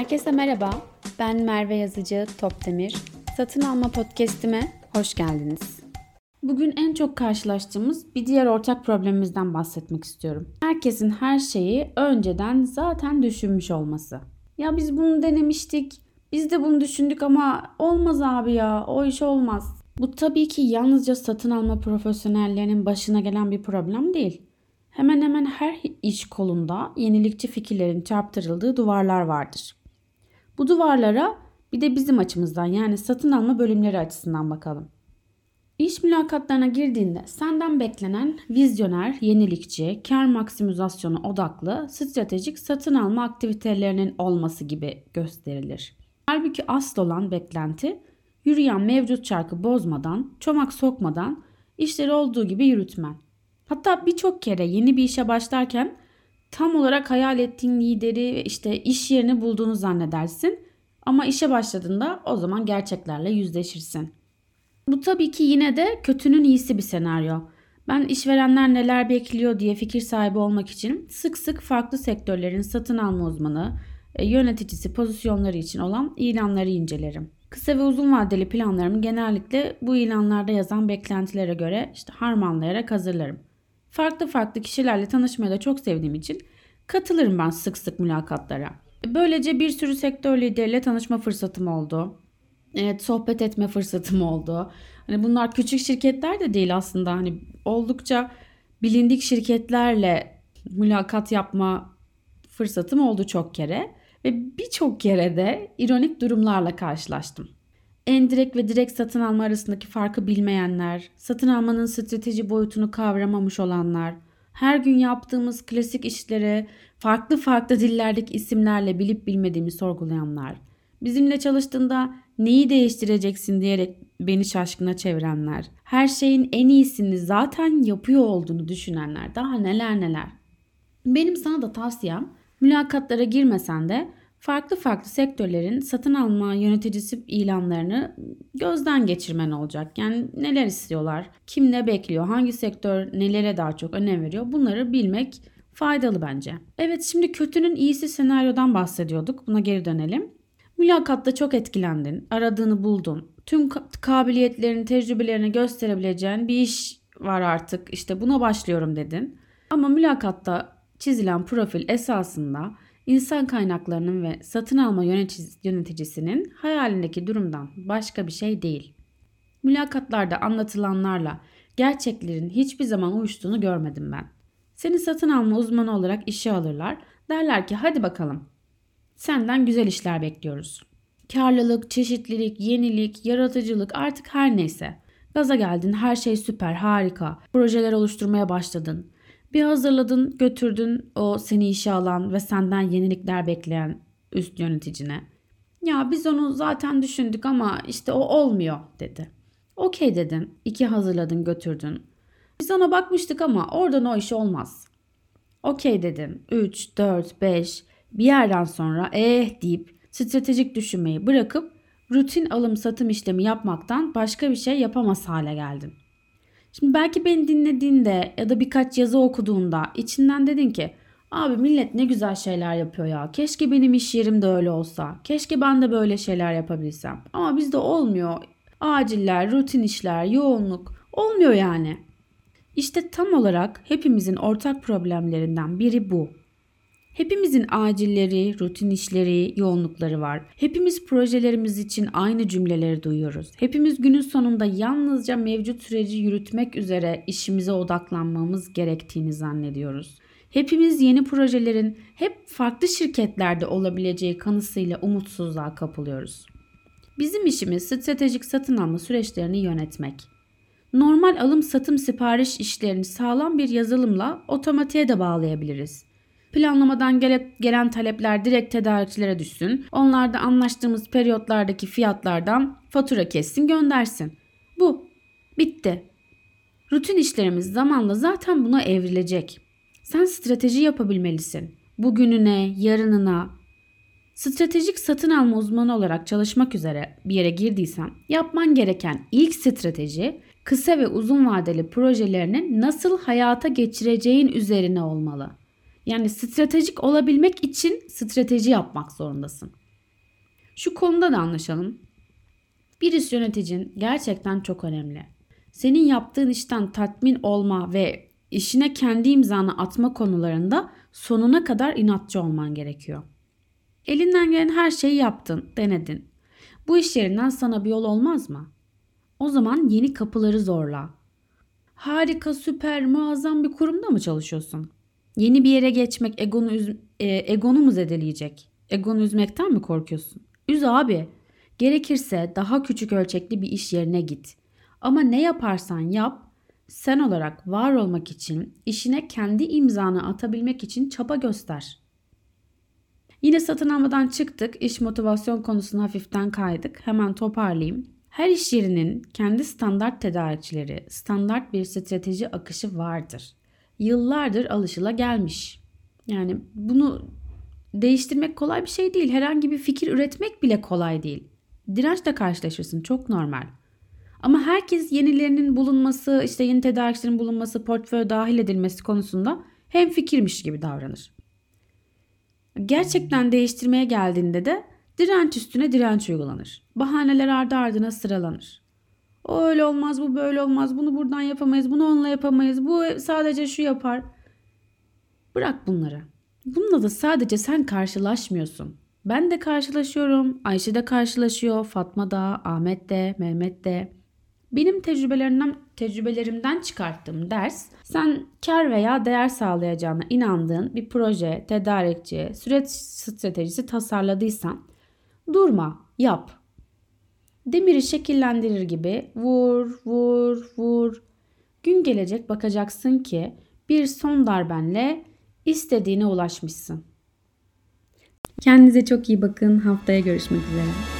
Herkese merhaba. Ben Merve Yazıcı Topdemir. Satın alma podcast'ime hoş geldiniz. Bugün en çok karşılaştığımız bir diğer ortak problemimizden bahsetmek istiyorum. Herkesin her şeyi önceden zaten düşünmüş olması. Ya biz bunu denemiştik, biz de bunu düşündük ama olmaz abi ya, o iş olmaz. Bu tabii ki yalnızca satın alma profesyonellerinin başına gelen bir problem değil. Hemen hemen her iş kolunda yenilikçi fikirlerin çarptırıldığı duvarlar vardır. Bu duvarlara bir de bizim açımızdan yani satın alma bölümleri açısından bakalım. İş mülakatlarına girdiğinde senden beklenen vizyoner, yenilikçi, kar maksimizasyonu odaklı, stratejik satın alma aktivitelerinin olması gibi gösterilir. Halbuki asıl olan beklenti yürüyen mevcut çarkı bozmadan, çomak sokmadan işleri olduğu gibi yürütmen. Hatta birçok kere yeni bir işe başlarken tam olarak hayal ettiğin lideri ve işte iş yerini bulduğunu zannedersin. Ama işe başladığında o zaman gerçeklerle yüzleşirsin. Bu tabii ki yine de kötünün iyisi bir senaryo. Ben işverenler neler bekliyor diye fikir sahibi olmak için sık sık farklı sektörlerin satın alma uzmanı, e, yöneticisi pozisyonları için olan ilanları incelerim. Kısa ve uzun vadeli planlarımı genellikle bu ilanlarda yazan beklentilere göre işte harmanlayarak hazırlarım. Farklı farklı kişilerle tanışmayı da çok sevdiğim için katılırım ben sık sık mülakatlara. Böylece bir sürü sektör lideriyle tanışma fırsatım oldu. Evet, sohbet etme fırsatım oldu. Hani bunlar küçük şirketler de değil aslında. Hani oldukça bilindik şirketlerle mülakat yapma fırsatım oldu çok kere ve birçok kere de ironik durumlarla karşılaştım. Endirekt ve direkt satın alma arasındaki farkı bilmeyenler, satın almanın strateji boyutunu kavramamış olanlar, her gün yaptığımız klasik işleri farklı farklı dillerdeki isimlerle bilip bilmediğimi sorgulayanlar, bizimle çalıştığında neyi değiştireceksin diyerek beni şaşkına çevirenler, her şeyin en iyisini zaten yapıyor olduğunu düşünenler, daha neler neler. Benim sana da tavsiyem mülakatlara girmesen de farklı farklı sektörlerin satın alma yöneticisi ilanlarını gözden geçirmen olacak. Yani neler istiyorlar, kim ne bekliyor, hangi sektör nelere daha çok önem veriyor bunları bilmek faydalı bence. Evet şimdi kötünün iyisi senaryodan bahsediyorduk. Buna geri dönelim. Mülakatta çok etkilendin, aradığını buldun. Tüm kabiliyetlerini, tecrübelerini gösterebileceğin bir iş var artık. İşte buna başlıyorum dedin. Ama mülakatta çizilen profil esasında insan kaynaklarının ve satın alma yöneticisinin hayalindeki durumdan başka bir şey değil. Mülakatlarda anlatılanlarla gerçeklerin hiçbir zaman uyuştuğunu görmedim ben. Seni satın alma uzmanı olarak işe alırlar. Derler ki hadi bakalım. Senden güzel işler bekliyoruz. Karlılık, çeşitlilik, yenilik, yaratıcılık artık her neyse. Gaza geldin, her şey süper, harika. Projeler oluşturmaya başladın. Bir hazırladın, götürdün o seni işe alan ve senden yenilikler bekleyen üst yöneticine. Ya biz onu zaten düşündük ama işte o olmuyor dedi. Okey dedin. İki hazırladın götürdün. Biz ona bakmıştık ama oradan o iş olmaz. Okey dedin. 3, 4, 5 bir yerden sonra eh deyip stratejik düşünmeyi bırakıp rutin alım satım işlemi yapmaktan başka bir şey yapamaz hale geldin. Şimdi belki beni dinlediğinde ya da birkaç yazı okuduğunda içinden dedin ki abi millet ne güzel şeyler yapıyor ya. Keşke benim iş yerim de öyle olsa. Keşke ben de böyle şeyler yapabilsem. Ama bizde olmuyor. Aciller, rutin işler, yoğunluk olmuyor yani. İşte tam olarak hepimizin ortak problemlerinden biri bu. Hepimizin acilleri, rutin işleri, yoğunlukları var. Hepimiz projelerimiz için aynı cümleleri duyuyoruz. Hepimiz günün sonunda yalnızca mevcut süreci yürütmek üzere işimize odaklanmamız gerektiğini zannediyoruz. Hepimiz yeni projelerin hep farklı şirketlerde olabileceği kanısıyla umutsuzluğa kapılıyoruz. Bizim işimiz stratejik satın alma süreçlerini yönetmek. Normal alım satım sipariş işlerini sağlam bir yazılımla otomatiğe de bağlayabiliriz. Planlamadan gele, gelen talepler direkt tedarikçilere düşsün. Onlar da anlaştığımız periyotlardaki fiyatlardan fatura kessin göndersin. Bu. Bitti. Rutin işlerimiz zamanla zaten buna evrilecek. Sen strateji yapabilmelisin. Bugününe, yarınına. Stratejik satın alma uzmanı olarak çalışmak üzere bir yere girdiysen yapman gereken ilk strateji kısa ve uzun vadeli projelerini nasıl hayata geçireceğin üzerine olmalı. Yani stratejik olabilmek için strateji yapmak zorundasın. Şu konuda da anlaşalım. Bir iş yöneticin gerçekten çok önemli. Senin yaptığın işten tatmin olma ve işine kendi imzanı atma konularında sonuna kadar inatçı olman gerekiyor. Elinden gelen her şeyi yaptın, denedin. Bu iş yerinden sana bir yol olmaz mı? O zaman yeni kapıları zorla. Harika, süper, muazzam bir kurumda mı çalışıyorsun? Yeni bir yere geçmek egonu, üz e, egonu mu zedeleyecek? Egonu üzmekten mi korkuyorsun? Üz abi. Gerekirse daha küçük ölçekli bir iş yerine git. Ama ne yaparsan yap, sen olarak var olmak için, işine kendi imzanı atabilmek için çaba göster. Yine satın almadan çıktık. İş motivasyon konusuna hafiften kaydık. Hemen toparlayayım. Her iş yerinin kendi standart tedarikçileri, standart bir strateji akışı vardır. Yıllardır alışıla gelmiş. Yani bunu değiştirmek kolay bir şey değil. Herhangi bir fikir üretmek bile kolay değil. Dirençle karşılaşırsın çok normal. Ama herkes yenilerinin bulunması, işte yeni tedarikçilerin bulunması, portföy dahil edilmesi konusunda hem fikirmiş gibi davranır. Gerçekten değiştirmeye geldiğinde de direnç üstüne direnç uygulanır. Bahaneler ardı ardına sıralanır. O öyle olmaz, bu böyle olmaz, bunu buradan yapamayız, bunu onunla yapamayız, bu sadece şu yapar. Bırak bunları. Bununla da sadece sen karşılaşmıyorsun. Ben de karşılaşıyorum, Ayşe de karşılaşıyor, Fatma da, Ahmet de, Mehmet de. Benim tecrübelerimden, tecrübelerimden çıkarttığım ders sen kar veya değer sağlayacağına inandığın bir proje, tedarikçi, süreç stratejisi tasarladıysan durma, yap. Demiri şekillendirir gibi vur, vur, vur. Gün gelecek bakacaksın ki bir son darbenle istediğine ulaşmışsın. Kendinize çok iyi bakın. Haftaya görüşmek üzere.